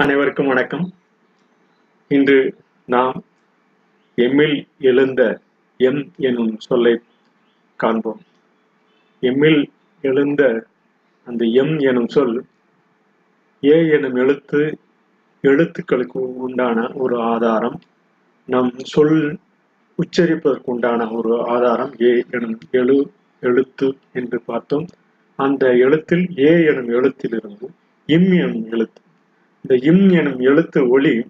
அனைவருக்கும் வணக்கம். இன்று நாம் எம்மில் எழுந்த எம் எனும் சொல்லை காண்போம். எம்மில் எழுந்த அந்த எம் எனும் சொல் ஏ எனும் எழுத்து எழுத்துக்களுக்கு உண்டான ஒரு ஆதாரம் நம் சொல் உச்சரிப்பதற்கு உண்டான ஒரு ஆதாரம் ஏ எனும் எழு எழுத்து என்று பார்த்தோம். அந்த எழுத்தில் ஏ எனும் எழுத்திலிருந்து இம் எனும் எழுத்து இந்த இம் எனும் எழுத்து ஒளி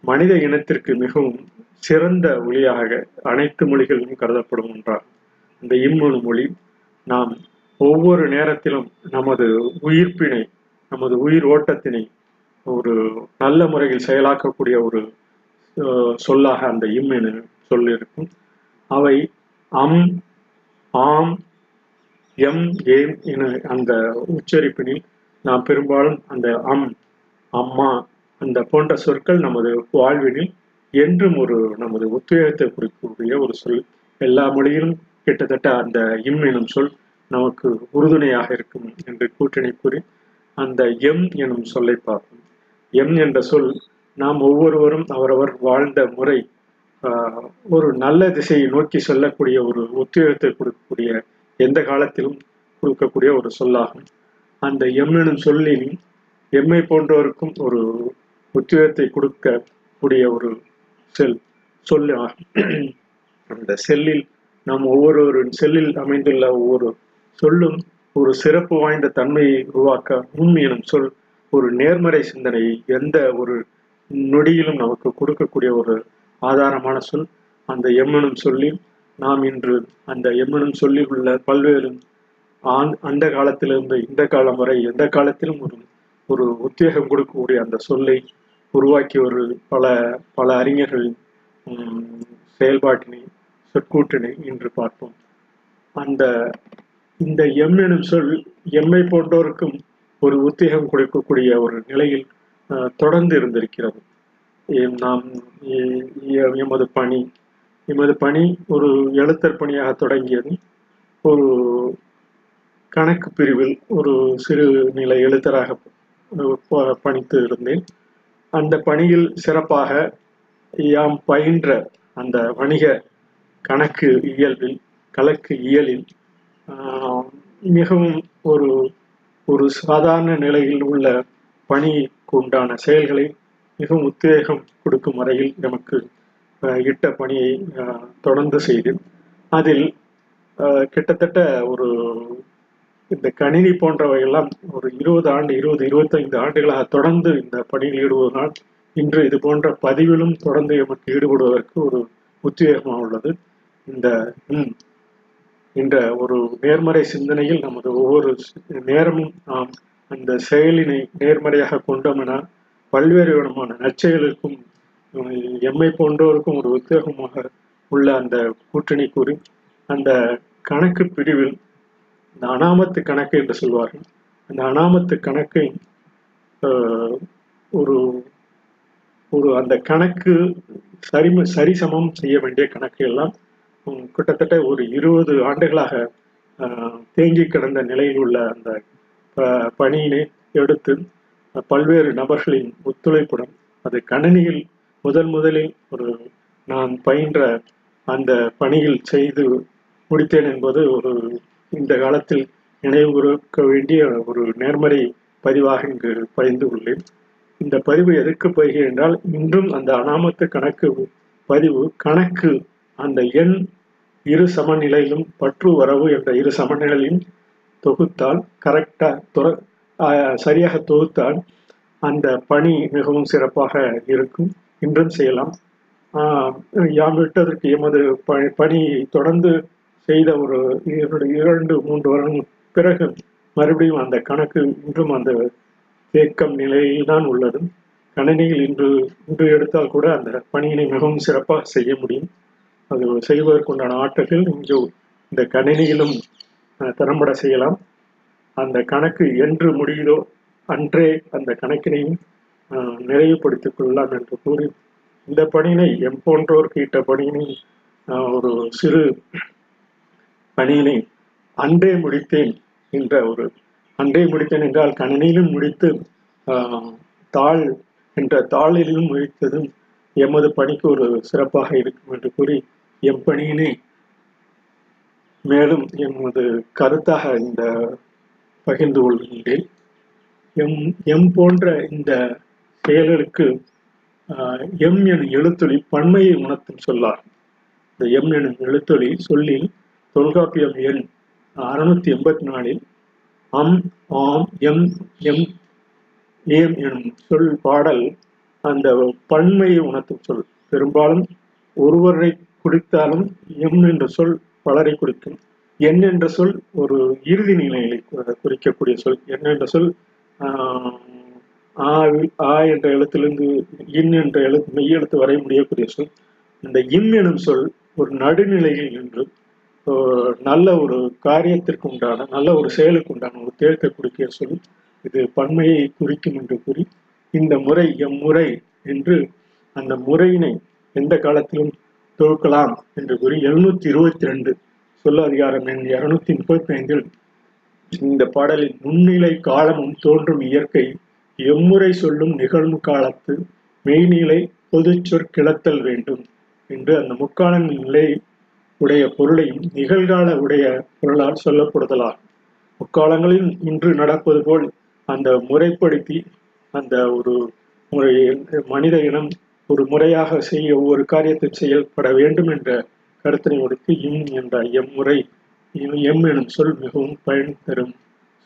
மனித இனத்திற்கு மிகவும் சிறந்த ஒளியாக அனைத்து மொழிகளிலும் கருதப்படும் ஒன்றாகும் இந்த இம் எனும் ஒளி நாம் ஒவ்வொரு நேரத்திலும் நமது உயிர்ப்பினை நமது உயிர் ஓட்டத்தினை ஒரு நல்ல முறையில் செயலாக்கக்கூடிய ஒரு சொல்லாக அந்த இம் என சொல் இருக்கும். அவை அம் ஆம் எம் ஏம் என அந்த உச்சரிப்பினில் நாம் பெரும்பாலும் அந்த அம் அம்மா அந்த போன்ற சொற்கள் நமது வாழ்வினில் என்றும் ஒரு நமது உத்வேகத்தை குறிக்கக்கூடிய ஒரு சொல். எல்லா மொழியிலும் கிட்டத்தட்ட அந்த இம் எனும் சொல் நமக்கு உறுதுணையாக இருக்கும் என்று கூட்டணி கூறி அந்த எம் எனும் சொல்லை பார்ப்போம். எம் என்ற சொல் நாம் ஒவ்வொருவரும் அவரவர் வாழ்ந்த முறை ஆஹ், ஒரு நல்ல திசையை நோக்கி சொல்லக்கூடிய ஒரு உத்வேகத்தை கொடுக்கக்கூடிய எந்த காலத்திலும் கொடுக்கக்கூடிய ஒரு சொல்லாகும். அந்த எம் எனும் சொல்லின் எம்மை போன்றோருக்கும் ஒரு உத்வேகத்தை கொடுக்கக்கூடிய ஒரு செல் சொல் ஆகும் அந்த செல்லில் நாம் ஒவ்வொரு செல்லில் அமைந்துள்ள ஒவ்வொரு சொல்லும் ஒரு சிறப்பு வாய்ந்த தன்மையை உருவாக்க உம் எனும் சொல் ஒரு நேர்மறை சிந்தனையை எந்த ஒரு நொடியிலும் நமக்கு கொடுக்கக்கூடிய ஒரு ஆதாரமான சொல். அந்த எம்மனும் சொல்லி நாம் இன்று அந்த எம்மனும் சொல்லி உள்ள பல்வேறு ஆண்- அந்த காலத்திலிருந்து இந்த காலம் வரை எந்த காலத்திலும் ஒரு ஒரு உத்வேகம் கொடுக்கக்கூடிய அந்த சொல்லை உருவாக்கி ஒரு பல பல அறிஞர்களின் உம், செயல்பாட்டினை சொற்கூட்டினை இன்று பார்ப்போம். அந்த இந்த எம் எனும் சொல் எம்மை போன்றோருக்கும் ஒரு உத்வேகம் கொடுக்கக்கூடிய ஒரு நிலையில் அஹ், தொடர்ந்து இருந்திருக்கிறது. நாம் எமது பணி எமது பணி ஒரு எழுத்தர் பணியாக தொடங்கியது. ஒரு கணக்கு பிரிவில் ஒரு சிறு நிலை எழுத்தராக பணித்து இருந்தேன் அந்த பணியில் சிறப்பாக யாம் பயின்ற அந்த வணிக கணக்கு இயல்பில் கணக்கு இயலில் மிகவும் ஒரு ஒரு சாதாரண நிலையில் உள்ள பணிக்கு உண்டான செயல்களை மிகவும் உத்வேகம் கொடுக்கும் வரையில் நமக்கு இட்ட பணியை தொடர்ந்து செய்தேன். அதில் கிட்டத்தட்ட ஒரு இந்த கணினி போன்றவையெல்லாம் ஒரு இருபது ஆண்டு இருபது இருபத்தைந்து ஆண்டுகளாக தொடர்ந்து இந்த பணியில் ஈடுபடுவதால் இன்று இது போன்ற பதிவிலும் தொடர்ந்து எமக்கு ஈடுபடுவதற்கு ஒரு உத்வேகமாக உள்ளது. இந்த ம் என்ற ஒரு நேர்மறை சிந்தனையில் நமது ஒவ்வொரு நேரமும் நாம் அந்த செயலினை நேர்மறையாக கொண்டோம்னா பல்வேறு விதமான நற்செயலுக்கும் எம்மை போன்றோருக்கும் ஒரு உத்வேகமாக உள்ள அந்த கூட்டணி கூறி அந்த கணக்கு பிரிவில் இந்த அனாமத்து கணக்கு என்று சொல்வார்கள். அந்த அனாமத்து கணக்கை ஒரு ஒரு அந்த கணக்கு சரிம சரிசமம் செய்ய வேண்டிய கணக்கு எல்லாம் கிட்டத்தட்ட ஒரு இருபது ஆண்டுகளாக தேங்கி கிடந்த நிலையில் உள்ள அந்த ப- பணியினை எடுத்து பல்வேறு நபர்களின் ஒத்துழைப்புடன் அது கணினியில் முதல் முதலில் ஒரு நான் பயின்ற அந்த பணியில் செய்து முடித்தேன் என்பது ஒரு இந்த காலத்தில் நினைவுறுக்க வேண்டிய ஒரு நேர்மறை பதிவாக இங்கு பதிந்து உள்ளேன். இந்த பதிவு எதற்கு பகிர்கிறேன் என்றால் இன்றும் அந்த அனாமத்து கணக்கு பதிவு கணக்கு அந்த எண் இரு சமநிலையிலும் பற்று வரவு என்ற இரு சமநிலையிலும் தொகுத்தால் கரெக்டாக துற சரியாக தொகுத்தால் அந்த பணி மிகவும் சிறப்பாக இருக்கும். இன்றும் செய்யலாம். ஆஹ் யாம் விட்டதற்கு எமது பணி தொடர்ந்து செய்த ஒரு இரண்டு இரண்டு மூன்று வருடம் பிறகு மறுபடியும் அந்த கணக்கு இன்றும் அந்த தேக்கம் நிலையில் தான் உள்ளது. கணினியில் இன்று இன்று எடுத்தால் கூட அந்த பணியினை மிகவும் சிறப்பாக செய்ய முடியும். அது செய்வதற்குண்டான ஆற்றல்கள் இங்கு இந்த கணினியிலும் திறம்பட செய்யலாம். அந்த கணக்கு என்று முடியுதோ அன்றே அந்த கணக்கினையும் நிறைவுபடுத்திக் கொள்ளலாம் என்று கூறி இந்த பணியினை எம் போன்றோருக்கு இட்ட பணியினை ஒரு சிறு பணியினை அன்றே முடித்தேன் என்ற ஒரு அன்றே முடித்தேன் என்றால் கணினியிலும் முடித்து ஆஹ், தாள் என்ற தாளிலும் முடித்ததும் எமது பணிக்கு ஒரு சிறப்பாக இருக்கும் என்று கூறி எம் பணியினை மேலும் எமது கருத்தாக இந்த பகிர்ந்து கொள்கின்றேன். எம் எம் போன்ற இந்த செயல்களுக்கு ஆஹ், எம் எனும் எழுத்தொலி பன்மையை உணர்த்தும் சொல்லார் இந்த எம் எனும் எழுத்தொலி சொல்லில் தொல்காப்பியம் எண் அறுநூத்தி எண்பத்தி நாலில் அம் ஆம் எம் எம் ஏம் எனும் சொல் பாடல் அந்த பன்மையை உணர்த்தும் சொல். பெரும்பாலும் ஒருவரை குறித்தாலும் எம் என்ற சொல் பலரை குறிக்கும் என் என்ற சொல் ஒரு இறுதி நிலையை குறிக்கக்கூடிய சொல். என் என்ற சொல் ஆ ஆ என்ற எழுத்திலிருந்து இன் என்ற எழுத்து மெய் எழுத்து வரை முடியக்கூடிய சொல். இந்த இம் எனும் சொல் ஒரு நடுநிலையில் நின்று நல்ல ஒரு காரியத்திற்கு உண்டான நல்ல ஒரு செயலுக்கு உண்டான ஒரு தேர்த்தை குறிக்க சொல் இது பன்மையை குறிக்கும் என்று கூறி இந்த முறை எம்முறை என்று அந்த முறையினை எந்த காலத்திலும் தொகுக்கலாம் என்று கூறி எழுநூத்தி இருபத்தி ரெண்டு சொல்ல அதிகாரம் இருநூத்தி முப்பத்தி ஐந்தில் இந்த பாடலின் முன்னிலை காலமும் தோன்றும் இயற்கை எம்முறை சொல்லும் நிகழ்வு காலத்து மெய்நிலை பொது சொற்கிழத்தல் வேண்டும் என்று அந்த முக்கால நிலை உடைய பொருளையும் நிகழ்கால உடைய பொருளால் சொல்லப்படுதலாகும். முக்காலங்களில் இன்று நடப்பது போல் அந்த முறைப்படுத்தி அந்த ஒரு முறை மனித இனம் ஒரு முறையாக செய்ய ஒவ்வொரு காரியத்தை செயல்பட வேண்டும் என்ற கருத்தினை கொடுத்து இம் என்ற எம்முறை எம் எனும் சொல் மிகவும் பயன் தரும்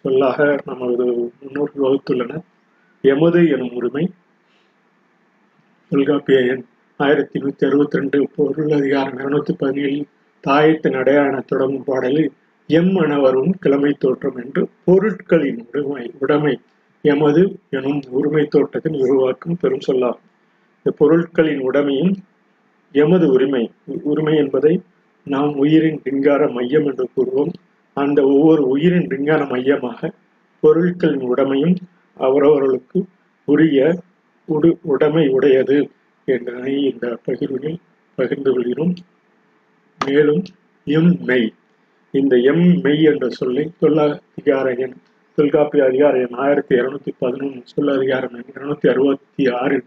சொல்லாக நமது முன்னோர்கள் வகுத்துள்ளனர். எமது எனும் உரிமை தொல்காப்பிய எண் ஆயிரத்தி நூற்றி அறுபத்தி ரெண்டு பொருள் அதிகாரம் இருநூத்தி பதினேழில் தாயத்தின் அடையாள தொடங்கும் பாடலில் எம் அனவரும் கிழமை தோற்றம் என்று பொருட்களின் உடைமை உடைமை எமது எனும் உரிமை தோட்டத்தின் உருவாக்கும் பெரும் சொல்லாகும். இந்த பொருட்களின் உடைமையும் எமது உரிமை உரிமை என்பதை நாம் உயிரின் விஞ்ஞான மையம் என்று கூறுவோம். அந்த ஒவ்வொரு உயிரின் விஞ்ஞான மையமாக பொருட்களின் உடைமையும் அவரவர்களுக்கு உரிய உடு உடைமை உடையது என்பதனை இந்த பகிர்வினில் பகிர்ந்து கொள்கிறோம். மேலும் எம் மெய். இந்த எம் மெய் என்ற சொல்லை தொல்லாதிகார எண் தொல்காப்பிய அதிகார எண் ஆயிரத்தி இருநூத்தி பதினொன்று சொல்ல அதிகாரம் எண் இருநூத்தி அறுபத்தி ஆறில்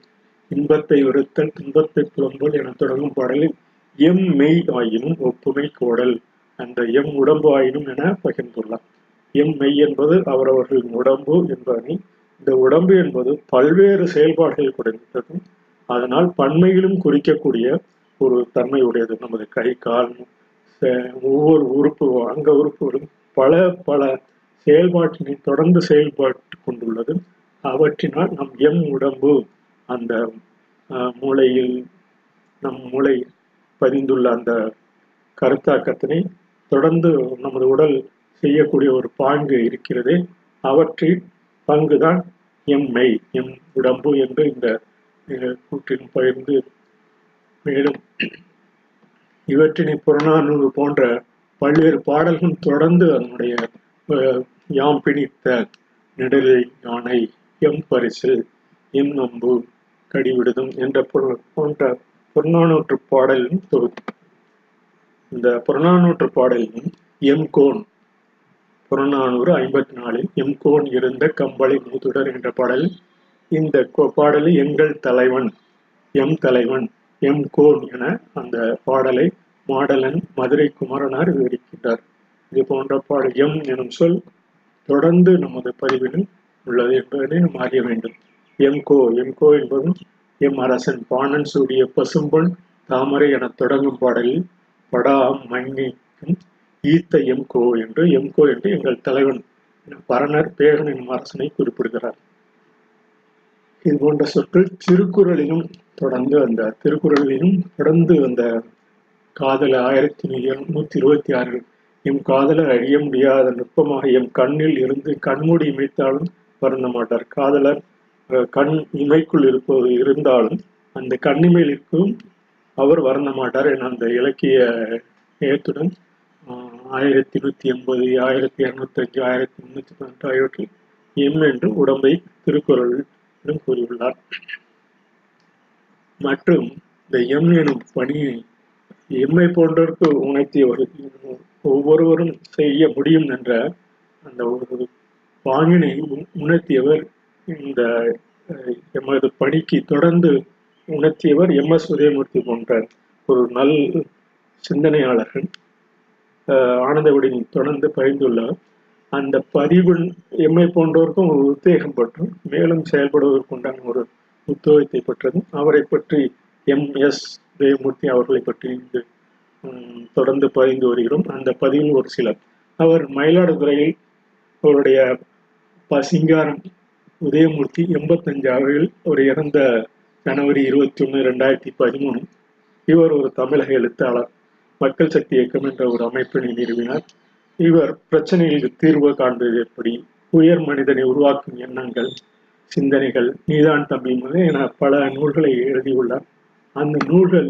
இன்பத்தை வெறுத்தல் துன்பத்தை புலம்பல் என தொடங்கும் பாடலில் எம் மெய் ஆயினும் ஒப்புமை கோடல் அந்த எம் உடம்பு ஆயினும் என பகிர்ந்துள்ளார். எம் மெய் என்பது அவரவர்களின் உடம்பு என்பதனை இந்த உடம்பு என்பது பல்வேறு செயல்பாடுகள் கொடுத்ததும் அதனால் பன்மையிலும் குறிக்கக்கூடிய ஒரு தன்மை உடையது நமது கை கால் ஒவ்வொரு உறுப்பு அங்க உறுப்புகளும் பல பல செயல்பாட்டினை தொடர்ந்து செயல்பாட்டு கொண்டுள்ளது. அவற்றினால் நம் எம் உடம்பு அந்த மூளையில் நம் மூளை பதிந்துள்ள அந்த கருத்தாக்கத்தினை தொடர்ந்து நமது உடல் செய்யக்கூடிய ஒரு பாங்கு இருக்கிறது அவற்றின் பங்குதான் எம்மை எம் உடம்பு என்று இந்த கூற்றின் பகிர்ந்து மேலும் இவற்றினை புறநானூறு போன்ற பல்வேறு பாடல்களும் தொடர்ந்து அதனுடைய யாம் பிடித்த நெடலை யானை எம் பரிசு எம் நம்பு கடிவிடுதும் என்ற பொருள் போன்ற புறநானூற்று பாடலின் தொகுப்பு இந்த புறநானூற்று பாடலிலும் எம் கோன் புறநானூறு ஐம்பத்தி நாலில் எம் கோன் இருந்த கம்பளி மூதுடர் என்ற பாடல் இந்த பாடலில் எங்கள் தலைவன் எம் தலைவன் எம் கோன் என அந்த பாடலை மாடலன் மதுரை குமரனார் விவரிக்கின்றார். இது போன்ற பாடல் எம் எனும் சொல் தொடர்ந்து நமது பதிவிலும் உள்ளது என்பதனை நாம் அறிய வேண்டும். எம் கோ எம் கோ என்பதும் எம் அரசன் பாணன் சூடிய பசும்பொன் தாமரை என தொடங்கும் பாடலில் படா மன்னிக்கும் ஈத்த எம் கோ என்று எம் கோ என்று எங்கள் தலைவன் பரணர் பேகனின் அரசனை குறிப்பிடுகிறார். இது போன்ற சொற்கள் திருக்குறளிலும் தொடர்ந்து அந்த திருக்குறளிலும் தொடர்ந்து அந்த காதல ஆயிரத்தி நூத்தி இருபத்தி ஆறு எம் காதலர் அழிய முடியாத நுட்பமாக எம் கண்ணில் இருந்து கண்மூடி இமைத்தாலும் வருந்த மாட்டார். காதலர் கண் இமைக்குள் இருப்பது இருந்தாலும் அந்த கண்ணிமையில் இருக்கும் அவர் வருந்த மாட்டார் என அந்த இலக்கிய ஏத்துடன் ஆயிரத்தி நூத்தி எண்பது ஆயிரத்தி இருநூத்தி அஞ்சு ஆயிரத்தி முன்னூத்தி பதினெட்டு ஆகியவற்றில் எம் என்று உடம்பை திருக்குறளிலும் கூறியுள்ளார். மற்றும் இந்த எம் எனும் பணியை எம்மை போன்றோருக்கு உணர்த்தியவர் ஒவ்வொருவரும் செய்ய முடியும் என்ற அந்த ஒரு பாங்கினை உணர்த்தியவர் இந்த எமது பணிக்கு தொடர்ந்து உணர்த்தியவர் எம் எஸ் உதயமூர்த்தி போன்ற ஒரு நல் சிந்தனையாளர்கள். அஹ், தொடர்ந்து பகிர்ந்துள்ளார் அந்த பதிவு எம்மை போன்றோருக்கும் ஒரு உத்வேகம் பெற்றும் மேலும் செயல்படுவதற்குண்டான ஒரு உத்வேகத்தை பெற்றது. அவரை பற்றி எம். எஸ். உதயமூர்த்தி அவர்களை பற்றி இங்கு தொடர்ந்து பதிந்து வருகிறோம். அந்த பதிவில் ஒரு சிலர். அவர் மயிலாடுதுறையில் அவருடைய பசிங்காரம் உதயமூர்த்தி எண்பத்தஞ்சு ஆண்டுகள் அவர் இறந்த ஜனவரி இருபத்தி ஒன்று ரெண்டாயிரத்தி பதிமூணு. இவர் ஒரு தமிழக எழுத்தாளர். மக்கள் சக்தி இயக்கம் என்ற ஒரு அமைப்பினை நிறுவினார். இவர் பிரச்சனைகளுக்கு தீர்வு காண்பது எப்படி? உயர் மனிதனை உருவாக்கும் எண்ணங்கள் சிந்தனைகள் நீதான் தம்பி முதல் என பல நூல்களை எழுதியுள்ளார். அந்த நூல்கள்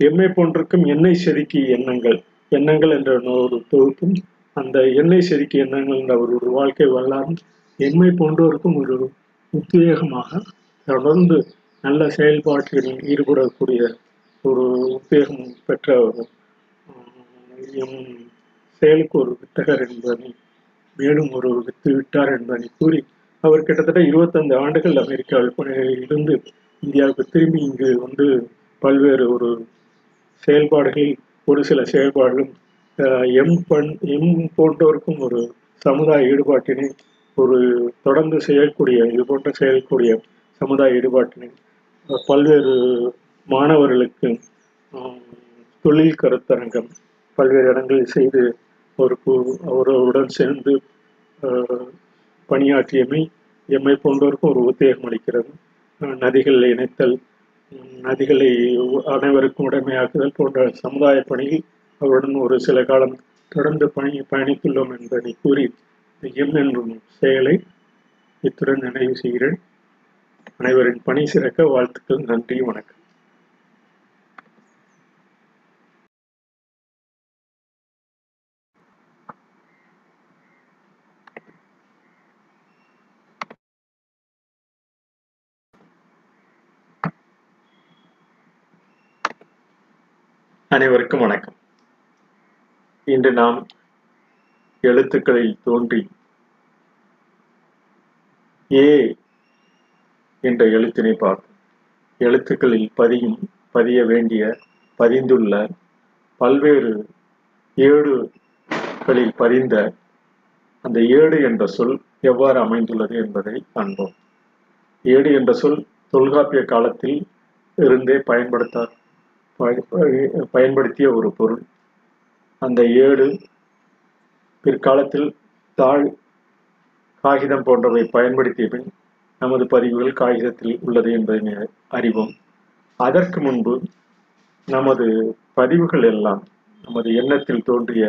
எம்மை போன்றிருக்கும் எண்ணெய் செதுக்கி எண்ணங்கள். எண்ணங்கள் என்ற ஒரு தொகுப்பும் அந்த எண்ணெய் செதுக்கி எண்ணங்கள் என்ற ஒரு வாழ்க்கை வரலாறும் எம்மை போன்றோருக்கும் ஒரு உத்வேகமாக தொடர்ந்து நல்ல செயல்பாட்டில் ஈடுபடக்கூடிய ஒரு உத்வேகம் பெற்ற ஒரு எம் செயலுக்கு ஒரு வித்தகர் என்பதனை மேலும் ஒரு வித்து விட்டார் என்பதனை கூறி அவர் கிட்டத்தட்ட இருபத்தைந்து ஆண்டுகள் அமெரிக்காவில் இருந்து இந்தியாவுக்கு திரும்பி இங்கு வந்து பல்வேறு ஒரு செயல்பாடுகளில் ஒரு சில செயல்பாடுகளும் எம் பண் எம் போன்றோருக்கும் ஒரு சமுதாய ஈடுபாட்டினை ஒரு தொடர்ந்து செய்யக்கூடிய இது போன்ற செயல்கூடிய சமுதாய ஈடுபாட்டினை பல்வேறு மாணவர்களுக்கு தொழில் கருத்தரங்கம் பல்வேறு இடங்களில் செய்து ஒரு கு- அவர்களுடன் சேர்ந்து பணியாற்றியமை எம்மை போன்றோருக்கும் ஒரு உத்வேகம் அளிக்கிறது. நதிகள் இணைத்தல் நதிகளை அனைவருக்கும் உடைமையாக்குதல் போன்ற சமுதாய பணியில் அவருடன் ஒரு சில காலம் தொடர்ந்து பணி பயணித்துள்ளோம் என்பதை கூறி எம் என்னும் செயலை இத்துடன் நினைவு செய்கிறேன். அனைவரின் பணி சிறக்க வாழ்த்துக்கள் நன்றி வணக்கம். அனைவருக்கும் வணக்கம். இன்று நாம் எழுத்துக்களில் தோன்றி ஏ என்ற எழுத்தினை பார்த்தோம். எழுத்துக்களில் பதியும் பதிய வேண்டிய பதிந்துள்ள பல்வேறு ஏடுகளில் பதிந்த அந்த ஏடு என்ற சொல் எவ்வாறு அமைந்துள்ளது என்பதை காண்போம். ஏடு என்ற சொல் தொல்காப்பிய காலத்தில் இருந்தே பயன்படுத்த பயன்படுத்திய ஒரு பொருள். அந்த ஏடு பிற்காலத்தில் தாழ் காகிதம் போன்றவை பயன்படுத்திய பின் நமது பதிவுகள் காகிதத்தில் உள்ளது என்பதை அறிவோம். அதற்கு முன்பு நமது பதிவுகள் எல்லாம் நமது எண்ணத்தில் தோன்றிய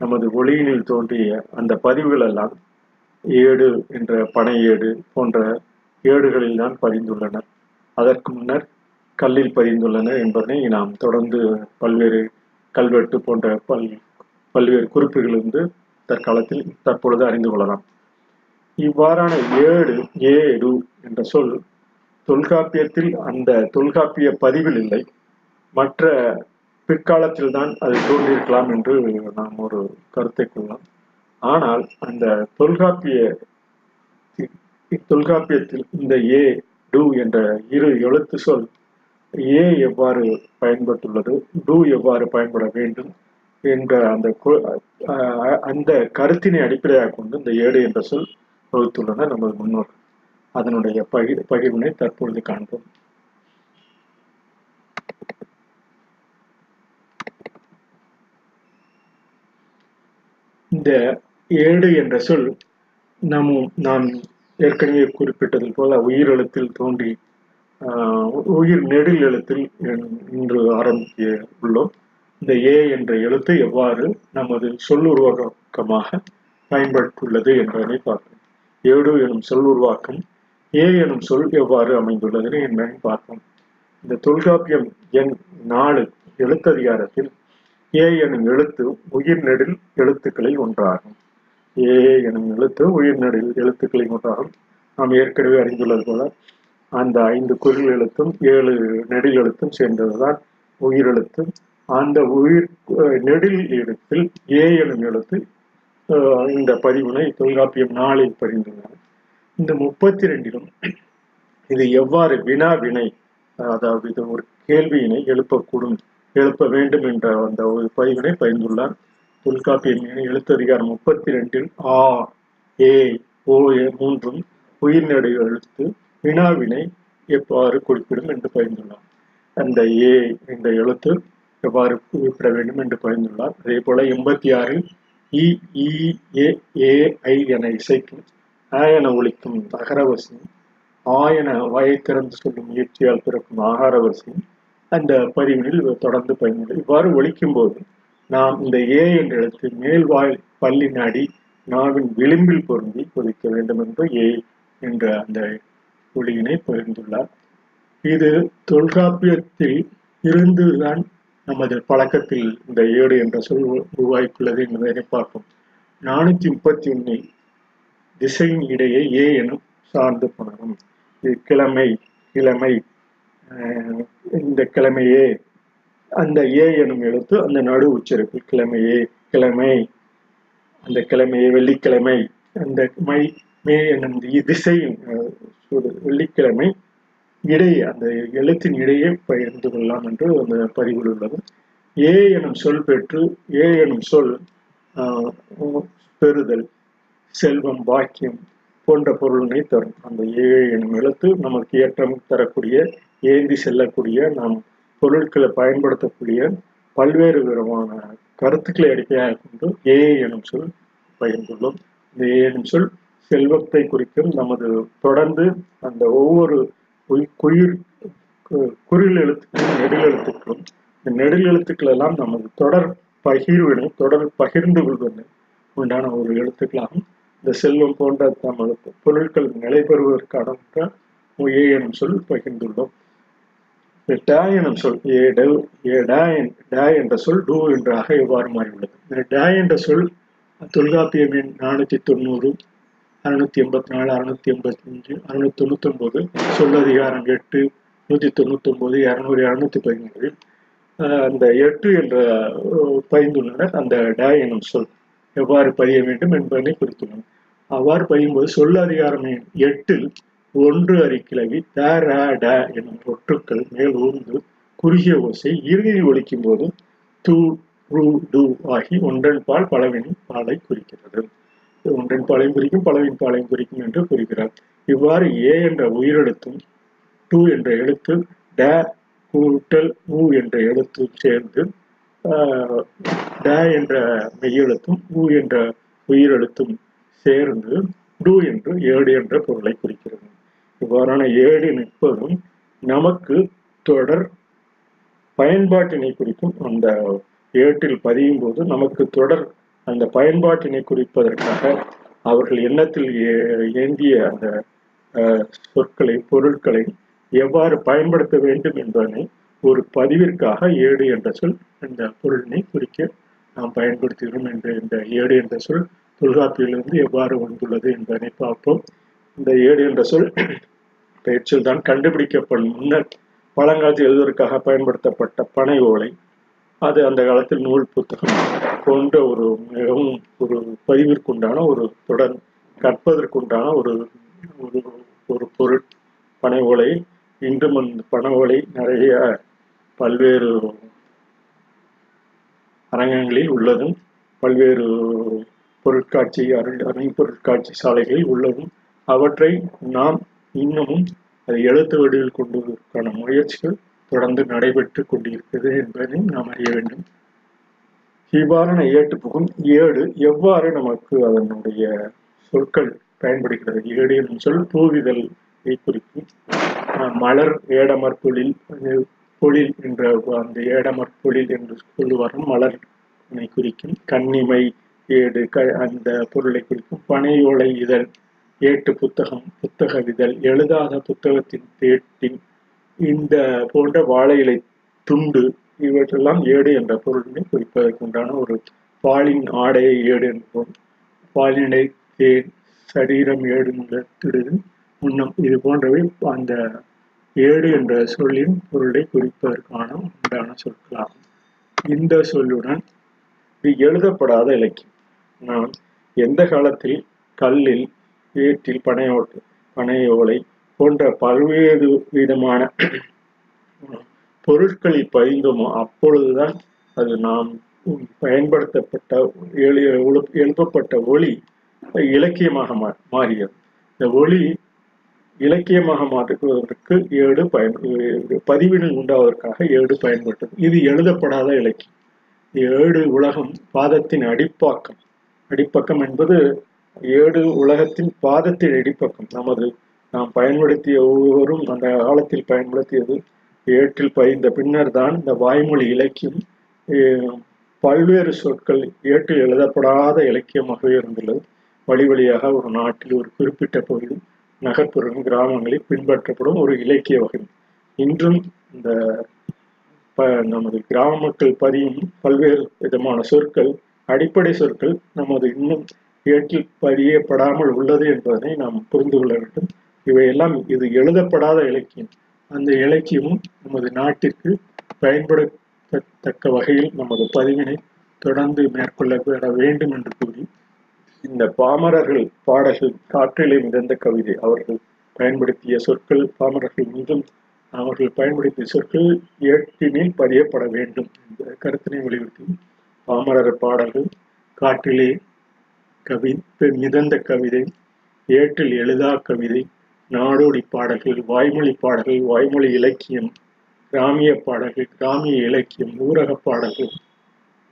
நமது ஒளியினில் தோன்றிய அந்த பதிவுகள் எல்லாம் ஏடு என்ற பனை ஏடு போன்ற ஏடுகளில் தான் பதிந்துள்ளன அதற்கு முன்னர் கல்லில் பதிந்துள்ளன என்பதனை நாம் தொடர்ந்து பல்வேறு கல்வெட்டு போன்ற பல் பல்வேறு குறிப்புகளிலிருந்து தற்காலத்தில் தற்பொழுது அறிந்து கொள்ளலாம். இவ்வாறான ஏடு ஏடு என்ற சொல் தொல்காப்பியத்தில் அந்த தொல்காப்பிய பதிவில் இல்லை. மற்ற பிற்காலத்தில் தான் அது தோன்றியிருக்கலாம் என்று நாம் ஒரு கருத்தை கொள்ளலாம் ஆனால் அந்த தொல்காப்பிய தொல்காப்பியத்தில் இந்த ஏ டு என்ற இரு எழுத்து சொல் ஏ எவ்வாறு பயன்பட்டுள்ளது? டு எவ்வாறு பயன்பட வேண்டும்? என்ற அந்த அந்த கருத்தினை அடிப்படையாக கொண்டு இந்த ஏடு என்ற சொல் வகுத்துள்ளனர் நமது முன்னோர் அதனுடைய பகிர் பகிர்வினை தற்பொழுது காண்போம். இந்த ஏடு என்ற சொல் நாம் நாம் ஏற்கனவே குறிப்பிட்டது போல உயிரெழுத்தில் தோன்றி உயிர் நெடில் எழுத்தில் இன்று ஆரம்பிக்க உள்ளோம். இந்த ஏ என்ற எழுத்து எவ்வாறு நமது சொல் உருவாக்கமாக பயன்பட்டுள்ளது என்பதனை பார்ப்போம். ஏடு எனும் சொல் உருவாக்கம் ஏ எனும் சொல் எவ்வாறு அமைந்துள்ளது என்பதை பார்ப்போம். இந்த தொல்காப்பியம் எண் நாலு எழுத்ததிகாரத்தில் ஏ எனும் எழுத்து உயிர் நெடில் எழுத்துக்களில் ஒன்றாகும். ஏ எனும் எழுத்து உயிர் நெடில் எழுத்துக்களில் ஒன்றாகும். நாம் ஏற்கனவே அறிந்துள்ளது போல அந்த ஐந்து குரல் எழுத்தும் ஏழு நெடில் எழுத்தும் சேர்ந்ததுதான் உயிர் அந்த உயிர் நெடில் எழுத்தில் ஏ எனும் எழுத்து இந்த பதிவினை தொல்காப்பியம் நாளில் பதிந்துள்ளன இந்த முப்பத்தி ரெண்டிலும் இது எவ்வாறு வினா வினை அதாவது இது ஒரு கேள்வியினை எழுப்பக்கூடும் எழுப்ப வேண்டும் என்ற அந்த ஒரு பதிவினை பயந்துள்ளார் தொல்காப்பியம் எழுத்ததிகாரம் முப்பத்தி ரெண்டில் ஆ ஏ ஓ ஏ மூன்றும் உயிர்நடை எழுத்து வினாவினை எவ்வாறு குறிப்பிடும் என்று பயந்துள்ளார் அந்த ஏ என்ற எழுத்து எவ்வாறு குறிப்பிட வேண்டும் என்று பயந்துள்ளார் அதே போல எண்பத்தி ஆறில் இ இ ஏ ஏஐ ஐ என இசைக்கும் ஆ என ஒழிக்கும் அகரவசி ஆ என வாயை திறந்து சொல்லும் முயற்சியால் பிறக்கும் ஆகாரவசி அந்த பதிவினில் தொடர்ந்து பயனுள்ளது இவ்வாறு ஒழிக்கும் போது நாம் இந்த ஏ என்ற எழுத்து மேல்வாய் பள்ளி அடி நாவின் விளிம்பில் பொருந்தி கொதிக்க வேண்டும் என்று ஏ என்ற அந்த ஒளியினை பகிர்ந்துள்ளார் இது தொல்காப்பியத்தில் இருந்துதான் நமது பழக்கத்தில் இந்த ஏடு என்ற சொல் உருவாய்ப்புள்ளது என்பதை பார்ப்போம். நானூத்தி முப்பத்தி ஒன்னில் திசையின் இடையே ஏ எனும் சார்ந்து புணரும் இது கிழமை கிழமை இந்த கிழமையே அந்த ஏ எனும் எழுத்து அந்த நடு உச்சரிப்பு கிழமையே கிழமை அந்த கிழமையே வெள்ளிக்கிழமை அந்த மை மே என்னும் திசையின் வெள்ளிக்கிழமை இடையே அந்த எழுத்தின் இடையே பகிர்ந்து கொள்ளலாம் என்று அந்த பதிவில் உள்ளது. ஏ எனும் சொல் பெற்று ஏ எனும் சொல் பெறுதல் செல்வம் பாக்கியம் போன்ற பொருளினை தரும். அந்த ஏ எனும் எழுத்து நமக்கு ஏற்றம் தரக்கூடிய ஏந்தி செல்லக்கூடிய நாம் பொருட்களை பயன்படுத்தக்கூடிய பல்வேறு விதமான கருத்துக்களை அடிப்படையாக கொண்டு ஏ எனும் சொல் பகிர்ந்துள்ளோம். இந்த ஏ எனும் சொல் செல்வத்தை குறிக்கும் நமது தொடர்ந்து அந்த ஒவ்வொரு குயிர் குறில் எழுத்துக்களும் நெடில் எழுத்துக்களும் இந்த நெடில் எழுத்துக்கள் எல்லாம் நமது தொடர் பகிர்வினை தொடர் பகிர்ந்து கொள்வது உண்டான ஒரு எழுத்துக்களாகும். இந்த செல்வம் போன்ற நமது பொருட்கள் நிலை பெறுவதற்கான ஏ எனும் சொல் பகிர்ந்துள்ளோம். டா எனும் சொல் ஏ ஏ டா டா என்ற சொல் டூ என்றாக எவ்வாறு மாறியுள்ளது? இந்த டா என்ற சொல் தொல்காப்பியமின் நானூற்றி நானூத்தி தொண்ணூறு அறுநூத்தி எண்பத்தி நாலு அறுநூத்தி எண்பத்தி அஞ்சு அறுநூத்தி தொண்ணூத்தி ஒன்பது சொல்லதிகாரம் எட்டு நூத்தி தொண்ணூத்தி ஒன்பது இரநூறு இரநூத்தி பதினேழு அந்த எட்டு என்ற பயந்துள்ளனர் அந்த டே எனும் சொல் எவ்வாறு பதிய வேண்டும் என்பதனை குறித்துள்ளனர். அவ்வாறு பதியும்போது சொல்ல அதிகாரம் எட்டில் ஒன்று அறிக்கிழவி த ர ட எனும் ஒற்றுக்கள் மேல் ஊர்ந்து குறுகிய ஓசை இறுதியில் ஒழிக்கும் போது து ரு டு ஆகி ஒன்றன் பால் பலவினின் பாலை குறிக்கிறது. ஒன்றின் பாலையும் குறிக்கும் பலவின் பாலையும் குறிக்கும் என்று குறிக்கிறார் இவ்வாறு ஏ என்ற உயிரெழுத்தும் டூ என்ற எழுத்து ட கூட்டல் ஊ என்ற எழுத்தும் சேர்ந்து ட என்ற மெய்யெழுத்தும் ஊ என்ற உயிரெழுத்தும் சேர்ந்து டு என்று ஏடு என்ற பொருளை குறிக்கிறது. இவ்வாறான ஏடு நிற்பதும் நமக்கு தொடர் பயன்பாட்டினை குறிக்கும். அந்த ஏட்டில் பதியும் போது நமக்கு தொடர் அந்த பயன்பாட்டினை குறிப்பதற்காக அவர்கள் எண்ணத்தில் ஏந்திய அந்த சொற்களை பொருட்களை எவ்வாறு பயன்படுத்த வேண்டும் என்பதனை ஒரு பதிவிற்காக ஏடு என்ற சொல் இந்த பொருளினை குறிக்க நாம் பயன்படுத்துகிறோம் என்ற இந்த ஏடு என்ற சொல் தொல்காப்பியிலிருந்து எவ்வாறு வந்துள்ளது என்பதனை பார்ப்போம். இந்த ஏடு என்ற சொல் பெயர்ச்சொல் தான் கண்டுபிடிக்கப்படும். முன்னர் பழங்காலத்தில் எழுதுவதற்காக பயன்படுத்தப்பட்ட பனை ஓலை. அது அந்த காலத்தில் நூல் புத்தகம் போன்ற ஒரு மிகவும் ஒரு பதிவிற்குண்டான ஒரு தொடர் கற்பதற்குண்டான ஒரு ஒரு ஒரு பொருள் பனை ஓலை. இன்றும் அந்த பனை ஓலை நிறைய பல்வேறு அரங்கங்களில் உள்ளதும் பல்வேறு பொருட்காட்சி அருள் அணை பொருட்காட்சி சாலைகளில் உள்ளதும். அவற்றை நாம் இன்னமும் அதை எழுத்து வடிவில் கொண்டுவதற்கான முயற்சிகள் தொடர்ந்து நடைபெற்று கொண்டிருக்கிறது என்பதை நாம் அறிய வேண்டும். இவ்வாறான ஏட்டு புகும் ஏடு எவ்வாறு நமக்கு அதனுடைய சொற்கள் பயன்படுகிறது? ஏடு என்னும் சொல் பூவிதழை குறிக்கும் மலர் ஏடமர் பொழில் பொழில் என்ற அந்த ஏடமர் பொழில் என்று சொல்லுவார்கள். மலர் குறிக்கும் கண்ணிமை ஏடு க அந்த பொருளை குறிக்கும் பனையோலை இதழ் ஏட்டு புத்தகம் புத்தக இதழ் எழுதாத புத்தகத்தின் தேட்டின் இந்த போன்ற வாழை இலை துண்டு இவற்றெல்லாம் ஏடு என்ற பொருளினை குறிப்பதற்கு உண்டான ஒரு பாலின் ஆடையை ஏடு என்போம். பாலினை தேன் சரீரம் ஏடு திடு முன்னம் இது போன்றவை அந்த ஏடு என்ற சொல்லின் பொருளை குறிப்பதற்கான உண்டான சொற்களாகும். இந்த சொல்லுடன் இது எழுதப்படாத இலக்கியம் நாம் எந்த காலத்தில் கல்லில் ஏற்றில் பனையோட்டு பனையோலை போன்ற பல்வேறு விதமான பொருட்களில் பதிந்தோமோ அப்பொழுதுதான் அது நாம் பயன்படுத்தப்பட்ட எழு எழுப்பப்பட்ட ஒளி இலக்கியமாக மா மாறியது. இந்த ஒளி இலக்கியமாக மாற்றுவதற்கு ஏடு பயன் பதிவினை உண்டாவதற்காக ஏடு பயன்பட்டது. இது எழுதப்படாத இலக்கியம். ஏடு உலகம் பாதத்தின் அடிப்பாக்கம். அடிப்பக்கம் என்பது ஏடு உலகத்தின் பாதத்தின் அடிப்பக்கம். நமது நாம் பயன்படுத்திய ஒவ்வொருவரும் அந்த காலத்தில் பயன்படுத்தியது ஏற்றில் பதிந்த பின்னர் தான் இந்த வாய்மொழி இலக்கியம் பல்வேறு சொற்கள் ஏற்றில் எழுதப்படாத இலக்கியமாகவே இருந்துள்ளது. வழி வழியாக ஒரு நாட்டில் ஒரு குறிப்பிட்ட பகுதி நகர்ப்புறம் கிராமங்களில் பின்பற்றப்படும் ஒரு இலக்கிய வகை. இன்றும் இந்த நமது கிராம மக்கள் பதியும் பல்வேறு விதமான சொற்கள் அடிப்படை சொற்கள் நமது இன்னும் ஏற்றில் பதியப்படாமல் உள்ளது என்பதனை நாம் புரிந்து கொள்ள வேண்டும். இவையெல்லாம் இது எழுதப்படாத இலக்கியம். அந்த இலக்கியமும் நமது நாட்டிற்கு பயன்படுத்தத்தக்க வகையில் நமது பதிவினை தொடர்ந்து மேற்கொள்ளப்பட வேண்டும் என்று கூறி இந்த பாமரர்கள் பாடல்கள் காற்றிலே மிதந்த கவிதை அவர்கள் பயன்படுத்திய சொற்கள் பாமரர்கள் மீதும் அவர்கள் பயன்படுத்திய சொற்கள் ஏற்றினில் பதியப்பட வேண்டும் என்ற கருத்தினை வலியுறுத்தி பாமரர் பாடல்கள் காற்றிலே கவி மிதந்த கவிதை ஏற்றில் எழுதா கவிதை நாடோடி பாடல்கள் வாய்மொழி பாடல்கள் வாய்மொழி இலக்கியம் கிராமிய பாடல்கள் கிராமிய இலக்கியம் ஊரக பாடல்கள்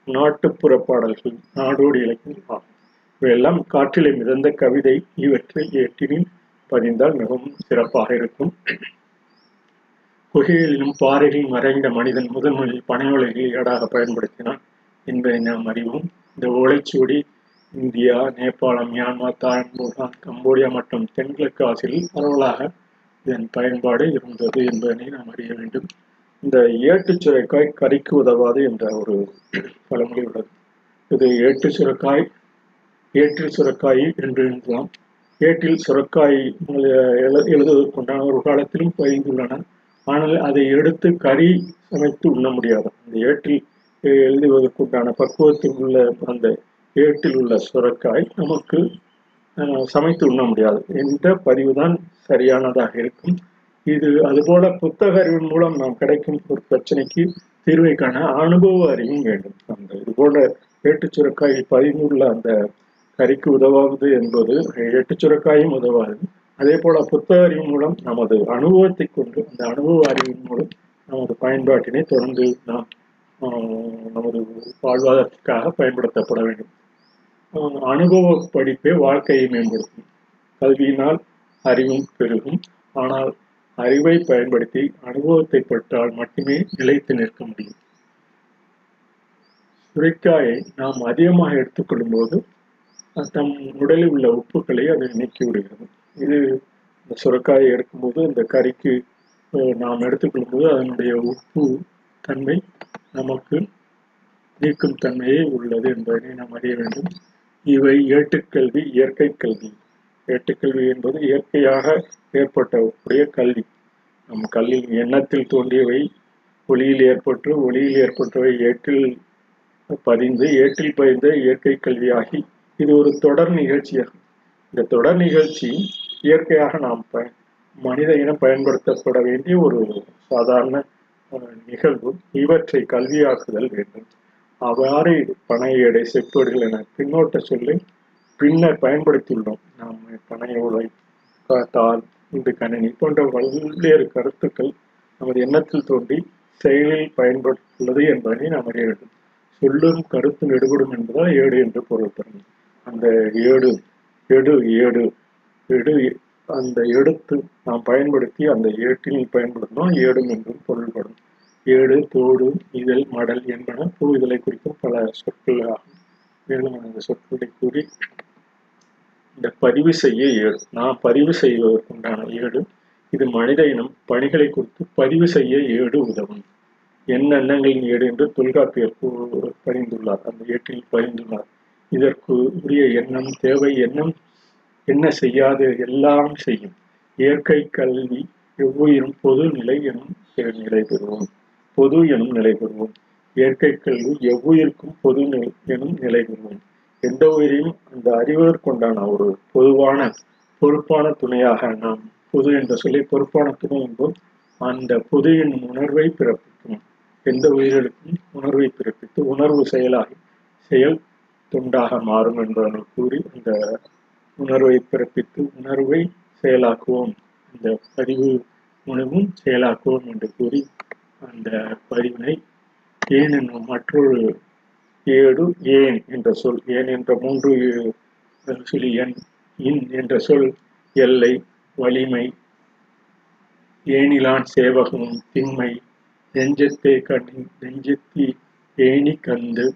நாட்டுப்புற பாடல்கள் நாடோடி இலக்கியம் ஆகும். இவையெல்லாம் காற்றிலே மிதந்த கவிதை இவற்றை ஏற்றினில் பதிந்தால் மிகவும் சிறப்பாக இருக்கும். குகைகளிலும் பாறைகளில் மறைந்த மனிதன் முதன் முதலில் பனையோலைகளை ஏடாக பயன்படுத்தினான் என்பதை நாம் அறிவோம். இந்த ஓலைச்சுவடி இந்தியா நேபாளம் மியான்மர் தாய்லாந்து பூட்டான் கம்போடியா மற்றும் தென்கிழக்கு ஆசியில் பரவலாக இதன் பயன்பாடு இருந்தது என்பதனை நாம் அறிய வேண்டும். இந்த ஏட்டு சுரைக்காய் கறிக்கு உதவாது என்ற ஒரு பழமொழி உள்ளது. இது ஏட்டு சுரக்காய் ஏற்றில் சுரக்காய் என்று எழுதலாம். ஏட்டில் சுரக்காய் எழுதுவதற்குண்டான ஒரு காலத்திலும் பயந்துள்ளன ஆனால் அதை எடுத்து கறி சமைத்து உண்ண முடியாது. அந்த ஏட்டில் எழுதுவதற்குண்டான பக்குவத்தில் உள்ள அந்த ஏட்டில் உள்ள சுரக்காய் நமக்கு சமைத்து உண்ண முடியாது. என்ற பதிவுதான் சரியானதாக இருக்கும். இது அதுபோல புத்தக அறிவின் மூலம் நாம் கிடைக்கும் ஒரு பிரச்சனைக்கு தீர்வை காண அனுபவ அறிவும் வேண்டும். அந்த இது போல ஏட்டுச் சுரக்காய் பதிவுள்ள அந்த கறிக்கு உதவாது என்பது ஏட்டு சுரக்காயும் உதவாது. அதே போல புத்தக அறிவு மூலம் நமது அனுபவத்தை கொண்டு அந்த அனுபவ அறிவின் மூலம் நமது பயன்பாட்டினை தொடர்ந்து நாம் நமது வாழ்வாதாரத்திற்காக பயன்படுத்தப்பட வேண்டும். அனுபவ படிப்பே வாழ்க்கையை மேம்படுத்தும் கல்வியினால் அறிவும் பெருகும். ஆனால் அறிவை பயன்படுத்தி அனுபவத்தை பெற்றால் மட்டுமே நிலைத்து நிற்க முடியும். சுரைக்காயை நாம் அதிகமாக எடுத்துக்கொள்ளும் போது தம் உடலில் உள்ள உப்புக்களை அது நீக்கி விடுகிறது. இது இந்த சுரைக்காயை எடுக்கும்போது இந்த கறிக்கு நாம் எடுத்துக்கொள்ளும் போது அதனுடைய உப்பு தன்மை நமக்கு நீக்கும் தன்மையே உள்ளது என்பதனை நாம் அறிய வேண்டும். இவை ஏட்டுக்கல்வி இயற்கை கல்வி. ஏட்டுக்கல்வி என்பது இயற்கையாக ஏற்பட்டக்கூடிய கல்வி. நம் கல்வி எண்ணத்தில் தோன்றியவை ஒளியில் ஏற்பட்டு ஒளியில் ஏற்பட்டவை ஏட்டில் பதிந்து ஏட்டில் பதிந்த இயற்கை கல்வியாகி இது ஒரு தொடர் நிகழ்ச்சியாகும் இந்த தொடர் நிகழ்ச்சி இயற்கையாக நாம் ப மனித இனம் பயன்படுத்தப்பட வேண்டிய ஒரு சாதாரண நிகழ்வு. இவற்றை கல்வியாக்குதல் வேண்டும். அவ்வாறு பனை எடை செப்பேடுகள் என பின்னோட்ட சொல்லி பின்னர் பயன்படுத்தியுள்ளோம். நாம் பனை உலை தாள் இந்த கணினி போன்ற பல்வேறு கருத்துக்கள் நமது எண்ணத்தில் தோன்றி செயலில் பயன்படுத்துள்ளது என்பதை நாம் அறிய வேண்டும். சொல்லும் கருத்து நெடுபடும் என்பதால் ஏடு என்று பொருள் தரும் அந்த ஏடு எடு ஏடு எடு அந்த எடுத்து நாம் பயன்படுத்தி அந்த ஏட்டில் பயன்படுத்தினோம் ஏடும் என்றும் பொருள்படும். ஏடு தோடு இதழ் மடல் என்பன பூ இதழை குறிக்கும் பல சொற்கள் ஆகும் மேலும் அந்த சொற்களை கூறி இந்த பதிவு செய்ய ஏடு. நான் பதிவு செய்வதற்குண்டான ஏடு இது மனித இனம் பணிகளை குறித்து பதிவு செய்ய ஏடு உதவும். என் எண்ணங்களின் ஏடு என்று தொல்காப்பியர் பதிந்துள்ளார் அந்த ஏட்டில் பதிந்துள்ளார் இதற்கு உரிய எண்ணம் தேவை எண்ணம் என்ன செய்யாது எல்லாம் செய்யும். இயற்கை கல்வி எவ்வுயிரும் பொது நிலை எனும் நிலை பெறுவோம் பொது எனும் நிலை பெறுவோம். இயற்கை கல்வி எவ்வுயிருக்கும் பொது எனும் நிலை பெறுவோம். எந்த உயிரையும் அந்த அறிவதற்குண்டான ஒரு பொதுவான பொறுப்பான துணையாக நாம் பொது என்ற சொல்லி பொறுப்பான துணை என்போம். அந்த பொது எனும் உணர்வை பிறப்பிக்கும். எந்த உயிர்களுக்கும் உணர்வை பிறப்பித்து உணர்வு செயலாகி செயல் துண்டாக மாறும் என்பதனை கூறி அந்த உணர்வை பிறப்பித்து உணர்வை செயலாக்குவோம். அந்த பதிவு உணவும் செயலாக்குவோம் என்று கூறி அந்த பதிவினை ஏன் என்னும் மற்றொரு ஏடு ஏன் என்ற சொல் ஏன் என்ற மூன்று சொல்லி எண் இன் என்ற சொல் எல்லை வலிமை ஏனிலான் சேவகமும் திண்மை நெஞ்சத்தே கணி நெஞ்சத்தி ஏணி கந்து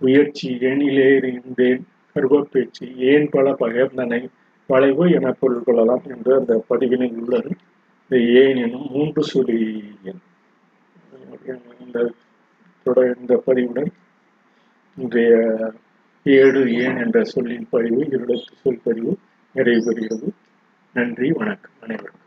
முயற்சி ஏனிலேறிந்தேன் கருவப்பேச்சு ஏன் பல பகர்ந்தனை வளைவு என பொருள் கொள்ளலாம் என்று அந்த பதிவினை உள்ளது. இந்த ஏன் எனும் மூன்று சுழி எண் இந்த தொடர் இந்த பதிவுடன் இன்றைய ஏடு ஏன் என்ற சொல்லின் பதிவு இருடத்து சொல் பதிவு நிறைவு பெறுகிறது. நன்றி வணக்கம் அனைவருக்கும்.